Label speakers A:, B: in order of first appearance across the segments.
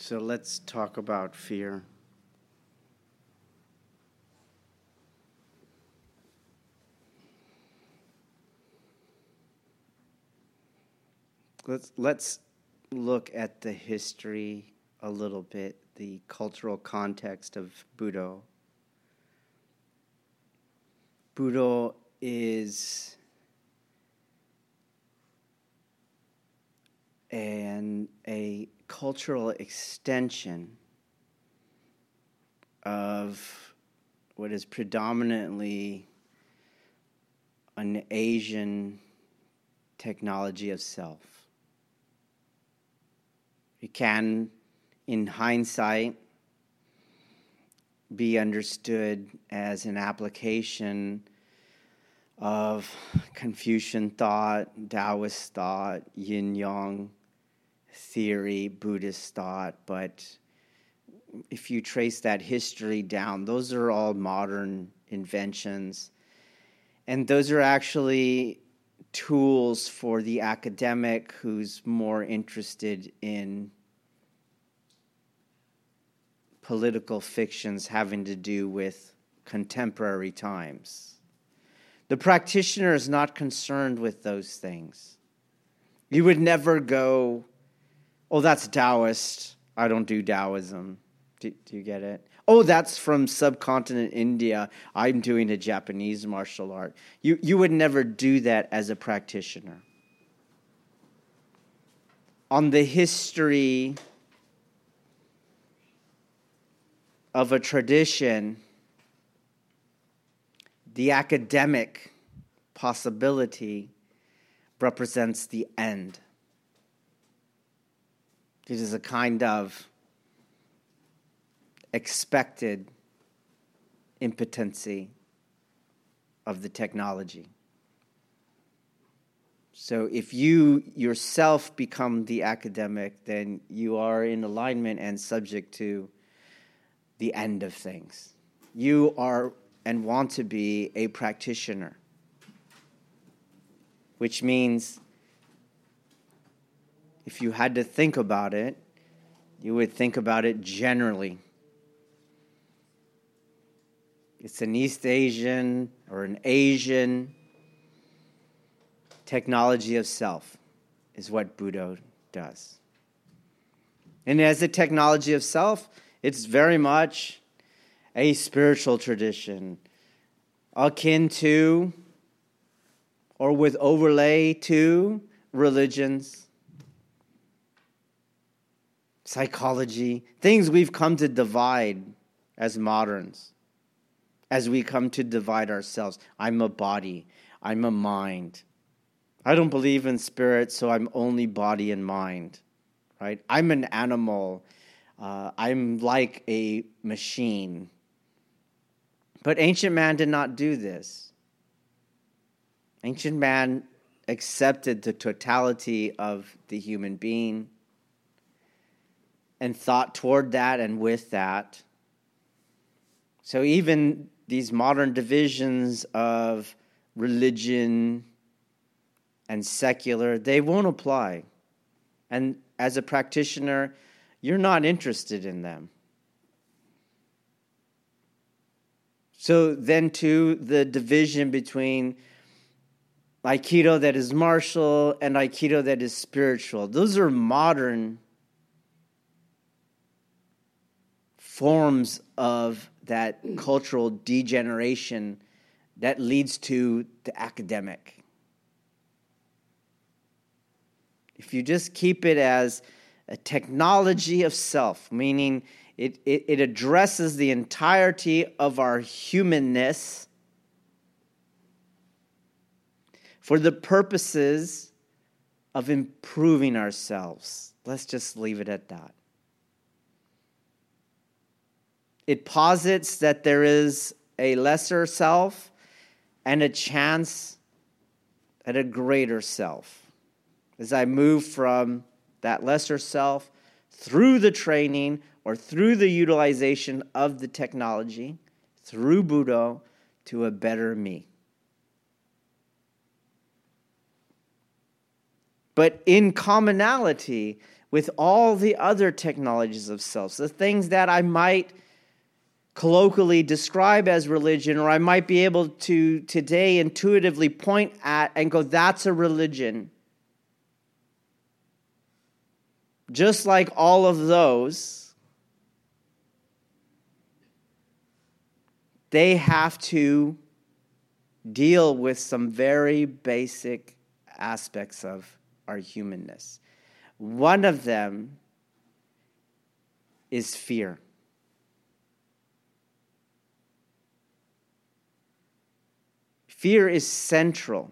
A: So let's talk about fear. Let's, let's look at the history a little bit, the cultural context of Budo. Budo is an, a cultural extension of what is predominantly an Asian technology of self. It can, in hindsight, be understood as an application of Confucian thought, Taoist thought, yin yang theory, Buddhist thought, but if you trace that history down, those are all modern inventions. And those are actually tools for the academic who's more interested in political fictions having to do with contemporary times. The practitioner is not concerned with those things. You would never go, oh, that's Taoist. I don't do Taoism. Do, do, you get it? Oh, that's from subcontinent India. I'm doing a Japanese martial art. You, you would never do that as a practitioner. On the history of a tradition, the academic possibility represents the end. It is a kind of expected impotency of the technology. So if you yourself become the academic, then you are in alignment and subject to the end of things. You are and want to be a practitioner, which means if you had to think about it, you would think about it generally. It's an East Asian or an Asian technology of self, is what Budo does. And as a technology of self, it's very much a spiritual tradition akin to or with overlay to religions, psychology, things we've come to divide as moderns, as we come to divide ourselves. I'm a body, I'm a mind. I don't believe in spirit, so I'm only body and mind, right? I'm an animal. Uh, I'm like a machine. But ancient man did not do this. Ancient man accepted the totality of the human being and thought toward that and with that. So even these modern divisions of religion and secular, they won't apply. And as a practitioner, you're not interested in them. So then, to the division between Aikido that is martial and Aikido that is spiritual. Those are modern forms of that cultural degeneration that leads to the academic. If you just keep it as a technology of self, meaning it, it, it addresses the entirety of our humanness for the purposes of improving ourselves. Let's just leave it at that. It posits that there is a lesser self and a chance at a greater self. As I move from that lesser self through the training or through the utilization of the technology, through Budo, to a better me. But in commonality with all the other technologies of self, the things that I might colloquially describe as religion, or I might be able to today intuitively point at and go, that's a religion. Just like all of those, they have to deal with some very basic aspects of our humanness. One of them is fear. Fear is central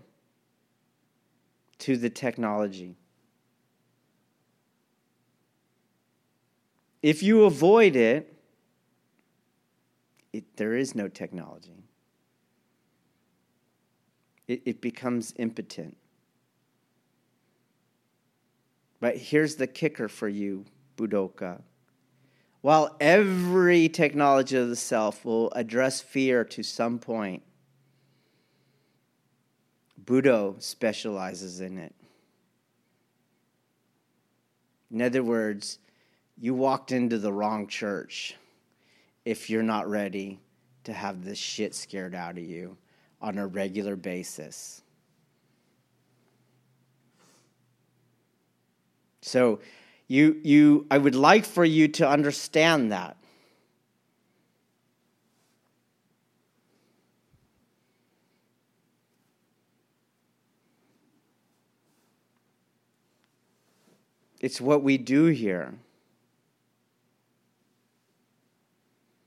A: to the technology. If you avoid it, it there is no technology. It, it becomes impotent. But here's the kicker for you, Budoka. While every technology of the self will address fear to some point, Budo specializes in it. In other words, you walked into the wrong church if you're not ready to have this shit scared out of you on a regular basis. So you you I would like for you to understand that. It's what we do here.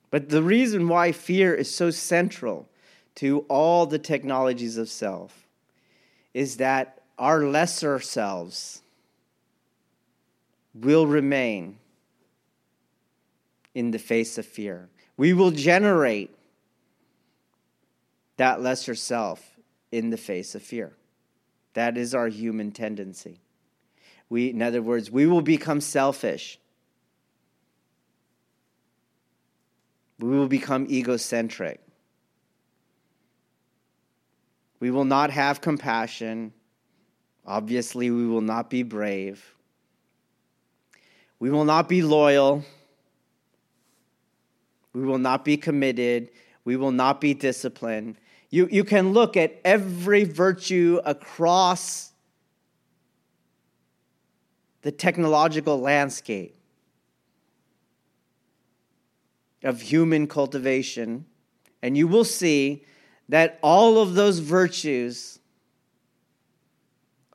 A: But the reason why fear is so central to all the technologies of self is that our lesser selves will remain in the face of fear. We will generate that lesser self in the face of fear. That is our human tendency. We, in other words, we will become selfish. We will become egocentric. We will not have compassion. Obviously, we will not be brave. We will not be loyal. We will not be committed. We will not be disciplined. You, you can look at every virtue across the technological landscape of human cultivation, and you will see that all of those virtues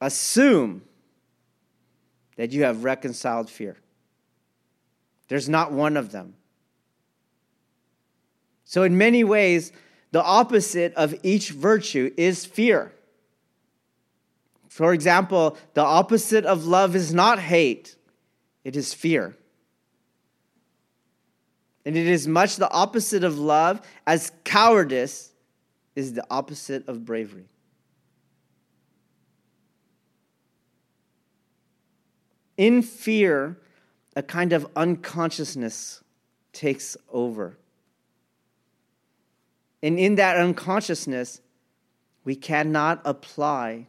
A: assume that you have reconciled fear. There's not one of them. So, in many ways, the opposite of each virtue is fear. For example, the opposite of love is not hate, it is fear. And it is much the opposite of love, as cowardice is the opposite of bravery. In fear, a kind of unconsciousness takes over. And in that unconsciousness, we cannot apply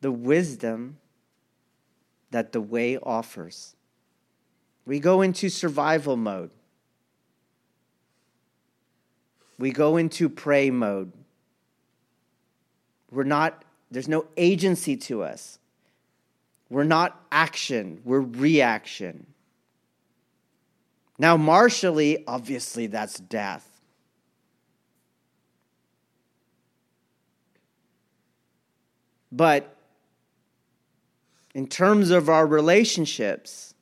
A: the wisdom that the way offers. We go into survival mode. We go into prey mode. We're not, there's no agency to us. We're not action, we're reaction. Now, martially, obviously, that's death. But in terms of our relationships,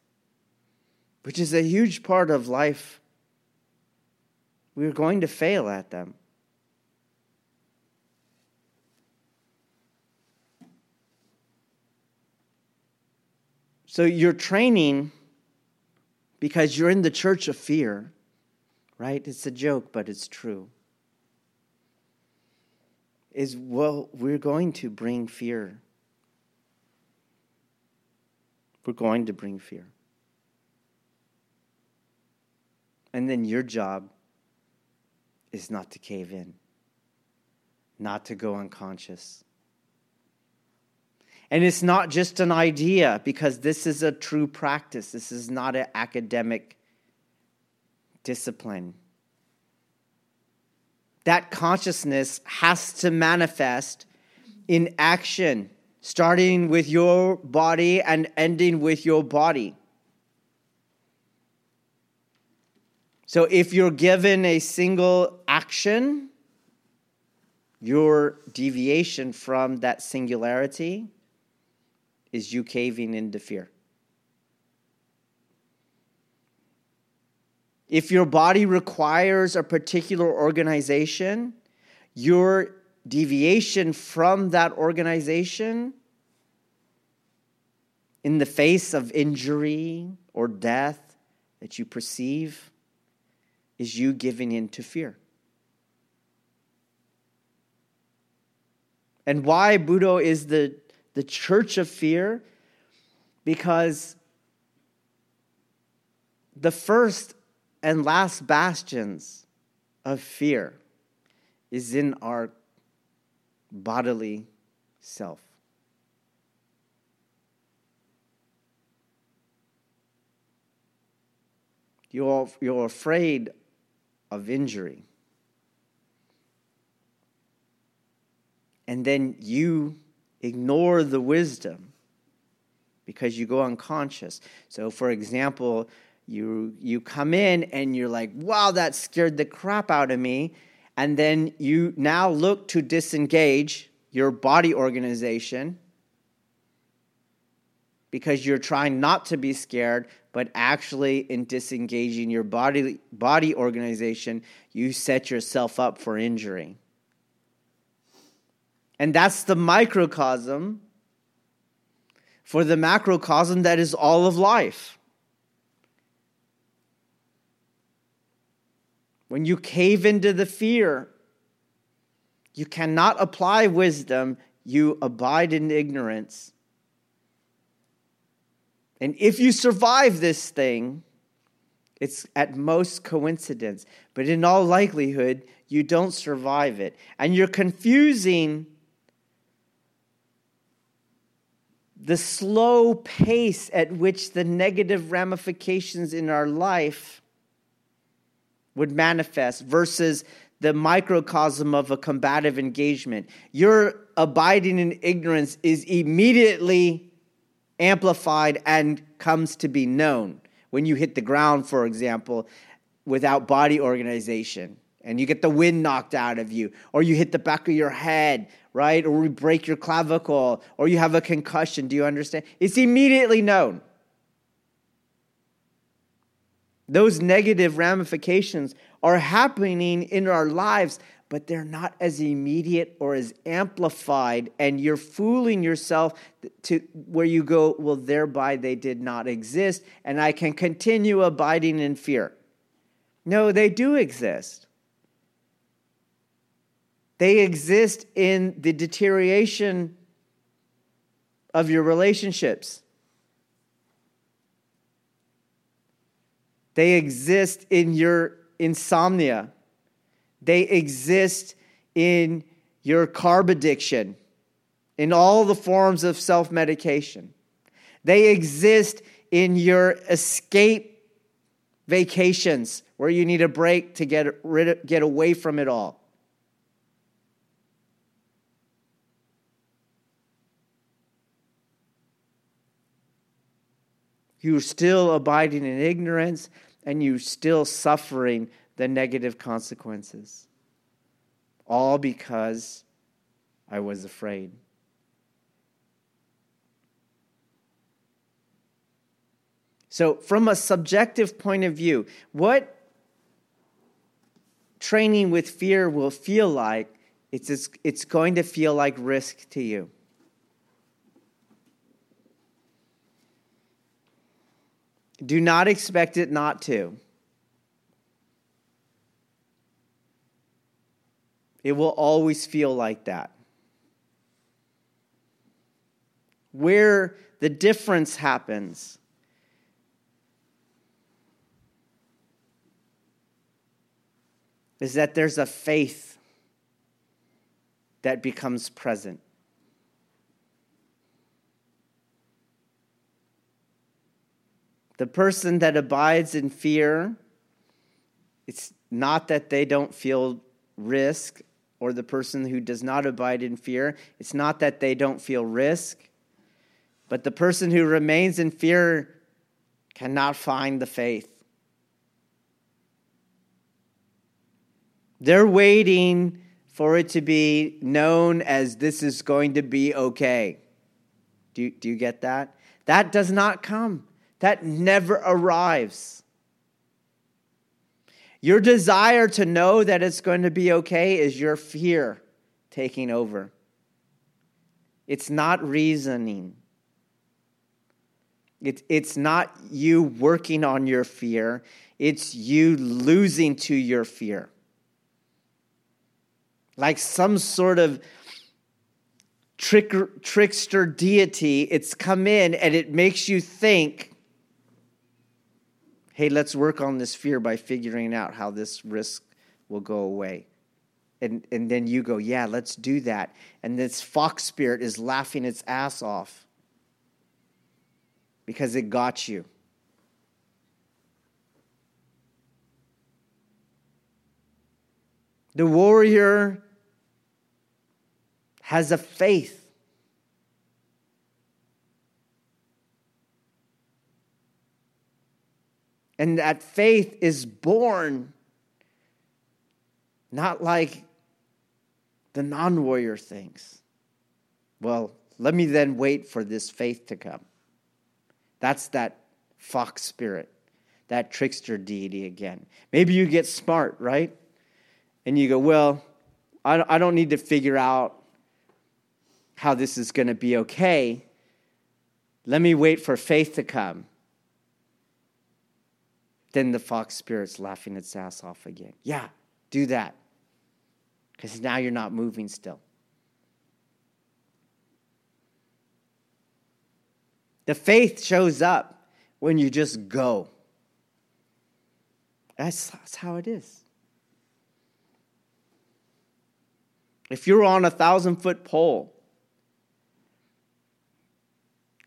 A: which is a huge part of life, we're going to fail at them. So you're training because you're in the church of fear, right? It's a joke, but it's true. Is well, we're going to bring fear. We're going to bring fear. And then your job is not to cave in, not to go unconscious. And it's not just an idea, because this is a true practice. This is not an academic discipline. That consciousness has to manifest in action, starting with your body and ending with your body. So if you're given a single action, your deviation from that singularity is you caving into fear. If your body requires a particular organization, your deviation from that organization in the face of injury or death that you perceive is you giving in to fear. And why Budo is the the church of fear because the first and last bastions of fear is in our bodily self. You're, you're afraid of injury. And then you ignore the wisdom because you go unconscious. So, for example, you, you come in and you're like, wow, that scared the crap out of me. And then you now look to disengage your body organization because you're trying not to be scared, but actually, in disengaging your body, body organization, you set yourself up for injury. And that's the microcosm for the macrocosm that is all of life. When you cave into the fear, you cannot apply wisdom, you abide in ignorance. And if you survive this thing, it's at most coincidence, but in all likelihood, you don't survive it. And you're confusing the slow pace at which the negative ramifications in our life would manifest versus the microcosm of a combative engagement. Your abiding in ignorance is immediately amplified and comes to be known when you hit the ground, for example, without body organization and you get the wind knocked out of you, or you hit the back of your head, right? Or you break your clavicle, or you have a concussion. Do you understand? It's immediately known. Those negative ramifications are happening in our lives, but they're not as immediate or as amplified, and you're fooling yourself to where you go, well, thereby they did not exist, and I can continue abiding in fear. No, they do exist. They exist in the deterioration of your relationships. They exist in your insomnia. They exist in your carb addiction, in all the forms of self medication. They exist in your escape vacations where you need a break to get, rid of, get away from it all. You're still abiding in ignorance and you're still suffering the negative consequences. All because I was afraid. So, from a subjective point of view, what training with fear will feel like, it's, it's going to feel like risk to you. Do not expect it not to. It will always feel like that. Where the difference happens is that there's a faith that becomes present. The person that abides in fear, it's not that they don't feel risk, or the person who does not abide in fear, it's not that they don't feel risk, but the person who remains in fear cannot find the faith. They're waiting for it to be known as this is going to be okay. Do do you get that? That does not come, that never arrives. Your desire to know that it's going to be okay is your fear taking over. It's not reasoning. It, it's not you working on your fear, it's you losing to your fear like some sort of trick, trickster deity. It's come in and it makes you think, hey, let's work on this fear by figuring out how this risk will go away. And, and then you go, yeah, let's do that. And this fox spirit is laughing its ass off because it got you. The warrior has a faith. And that faith is born not like the non warrior thinks. Well, let me then wait for this faith to come. That's that fox spirit, that trickster deity again. Maybe you get smart, right? And you go, well, I don't need to figure out how this is going to be okay. Let me wait for faith to come. Then the fox spirit's laughing its ass off again. Yeah, do that. Because now you're not moving still. The faith shows up when you just go. That's, that's how it is. If you're on a thousand foot pole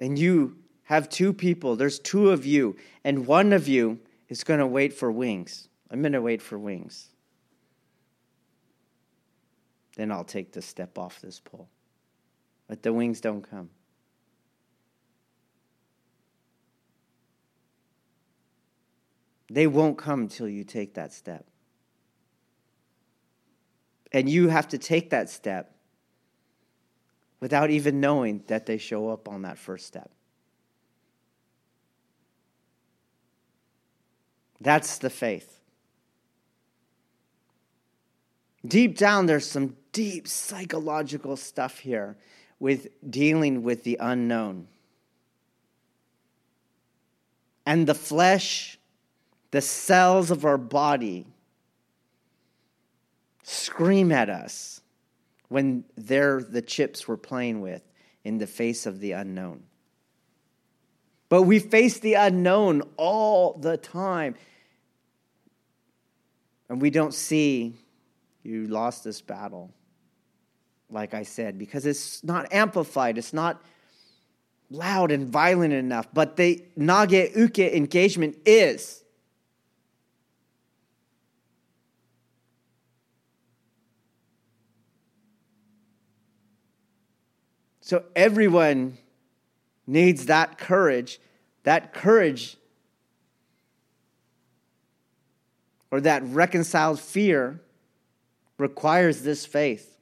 A: and you have two people, there's two of you, and one of you is going to wait for wings. I'm going to wait for wings. Then I'll take the step off this pole. But the wings don't come. They won't come till you take that step. And you have to take that step without even knowing that they show up on that first step. That's the faith. Deep down, there's some deep psychological stuff here with dealing with the unknown. And the flesh, the cells of our body, scream at us when they're the chips we're playing with in the face of the unknown. But we face the unknown all the time. And we don't see you lost this battle, like I said, because it's not amplified, it's not loud and violent enough. But the Nage Uke engagement is. So everyone needs that courage. That courage or that reconciled fear requires this faith.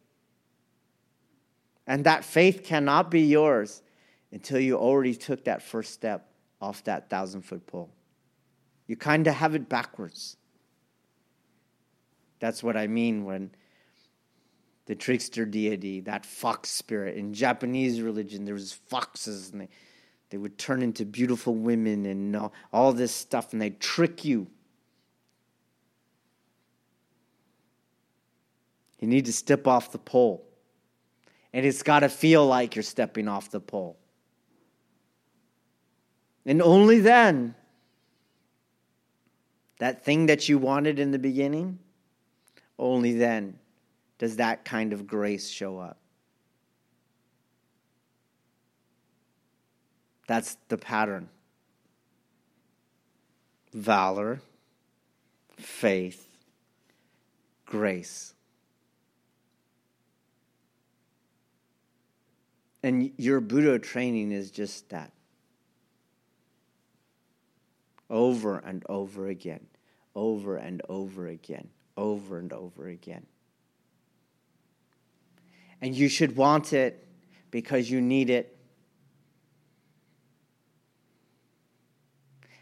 A: And that faith cannot be yours until you already took that first step off that thousand foot pole. You kind of have it backwards. That's what I mean when the trickster deity, that fox spirit. In Japanese religion, there was foxes, and they, They would turn into beautiful women and all, all this stuff, and they'd trick you. You need to step off the pole. And it's got to feel like you're stepping off the pole. And only then, that thing that you wanted in the beginning, only then does that kind of grace show up. That's the pattern valor, faith, grace. And your Budo training is just that. Over and over again, over and over again, over and over again. And you should want it because you need it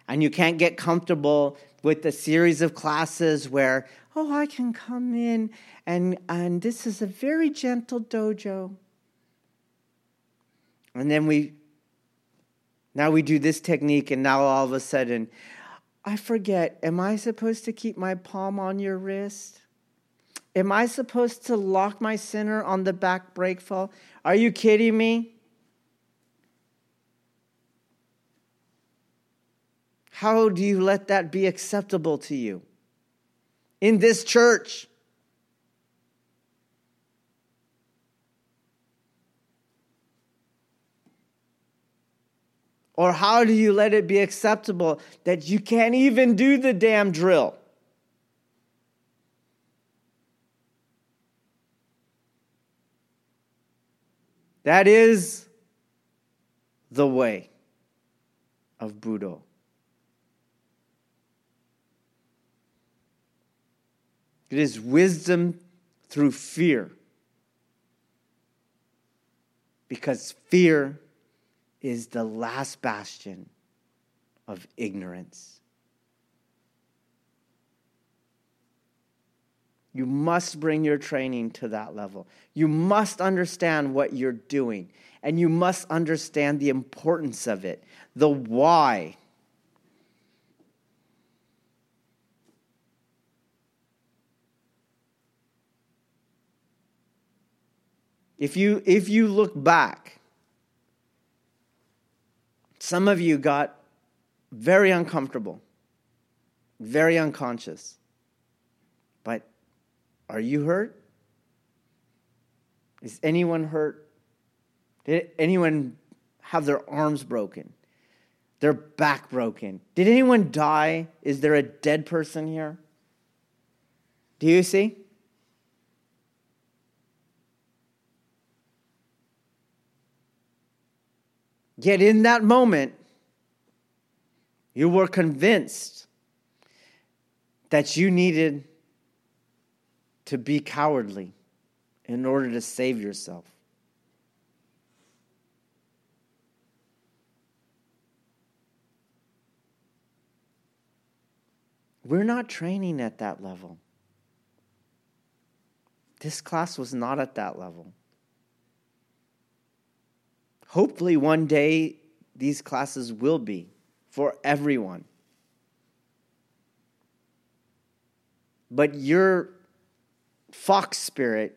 A: and you can't get comfortable with the series of classes where, oh, I can come in and, and this is a very gentle dojo. And then we, now we do this technique, and now all of a sudden, I forget, am I supposed to keep my palm on your wrist? Am I supposed to lock my sinner on the back break fall? Are you kidding me? How do you let that be acceptable to you? In this church, Or how do you let it be acceptable that you can't even do the damn drill? That is the way of Budo. It is wisdom through fear. Because fear is the last bastion of ignorance. You must bring your training to that level. You must understand what you're doing, and you must understand the importance of it, the why. If you, if you look back, some of you got very uncomfortable, very unconscious. Are you hurt? Is anyone hurt? Did anyone have their arms broken? Their back broken? Did anyone die? Is there a dead person here? Do you see? Yet in that moment, you were convinced that you needed to be cowardly in order to save yourself. We're not training at that level. This class was not at that level. Hopefully, one day these classes will be for everyone. But your fox spirit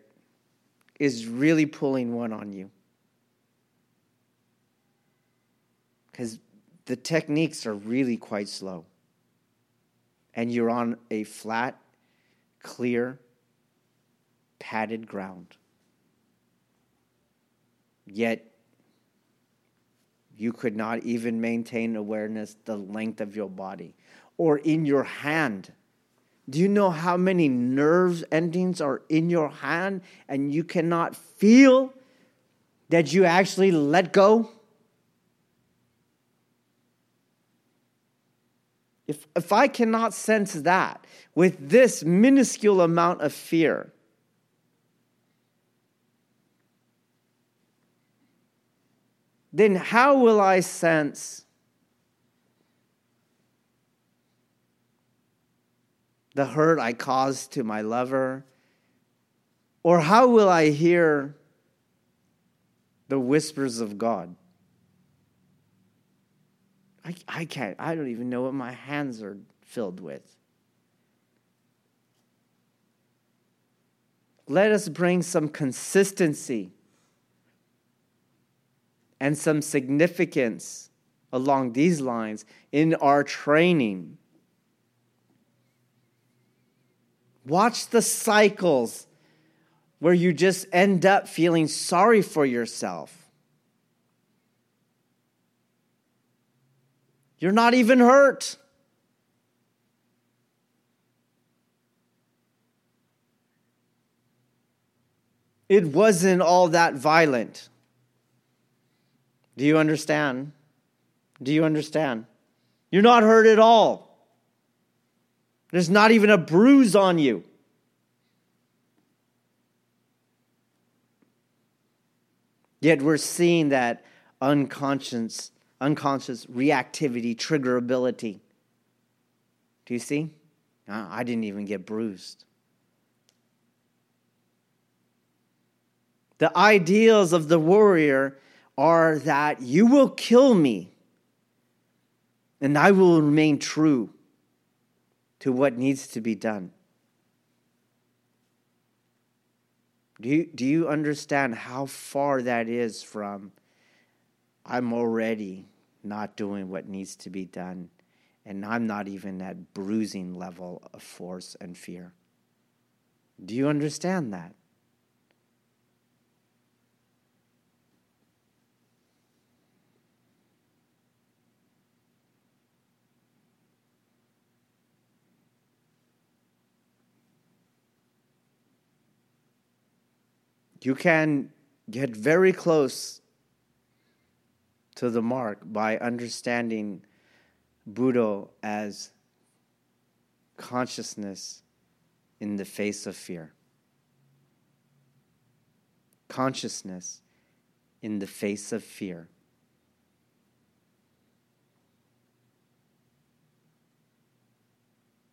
A: is really pulling one on you. Because the techniques are really quite slow. And you're on a flat, clear, padded ground. Yet you could not even maintain awareness the length of your body or in your hand. Do you know how many nerves endings are in your hand and you cannot feel that you actually let go? If, if I cannot sense that with this minuscule amount of fear, then how will I sense the hurt I caused to my lover? Or how will I hear the whispers of God? I, I can't, I don't even know what my hands are filled with. Let us bring some consistency and some significance along these lines in our training. Watch the cycles where you just end up feeling sorry for yourself. You're not even hurt. It wasn't all that violent. Do you understand? Do you understand? You're not hurt at all. There's not even a bruise on you. Yet we're seeing that unconscious, unconscious reactivity, triggerability. Do you see? I didn't even get bruised. The ideals of the warrior are that you will kill me and I will remain true to what needs to be done. Do you, do you understand how far that is from I'm already not doing what needs to be done, and I'm not even at bruising level of force and fear? Do you understand that? You can get very close to the mark by understanding Budo as consciousness in the face of fear. Consciousness in the face of fear.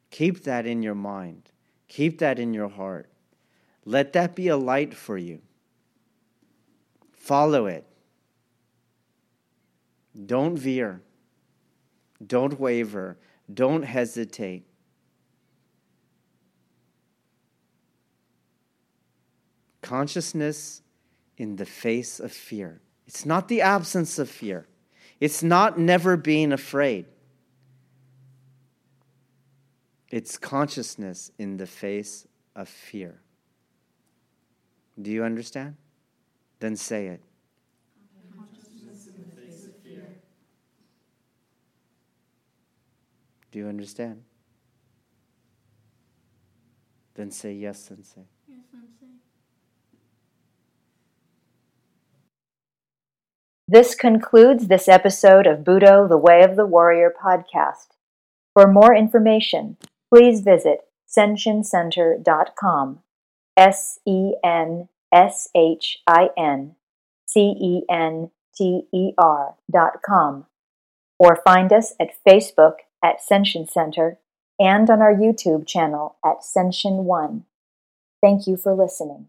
A: Keep that in your mind. Keep that in your heart. Let that be a light for you. Follow it. Don't veer. Don't waver. Don't hesitate. Consciousness in the face of fear. It's not the absence of fear, it's not never being afraid. It's consciousness in the face of fear. Do you understand? Then say it. Do you understand? Then say yes, Sensei. Yes, Sensei.
B: This concludes this episode of Budo, the Way of the Warrior podcast. For more information, please visit senshincenter.com S E N S H I N C E N T E R dot com, or find us at Facebook at Senshin Center and on our YouTube channel at Senshin One. Thank you for listening.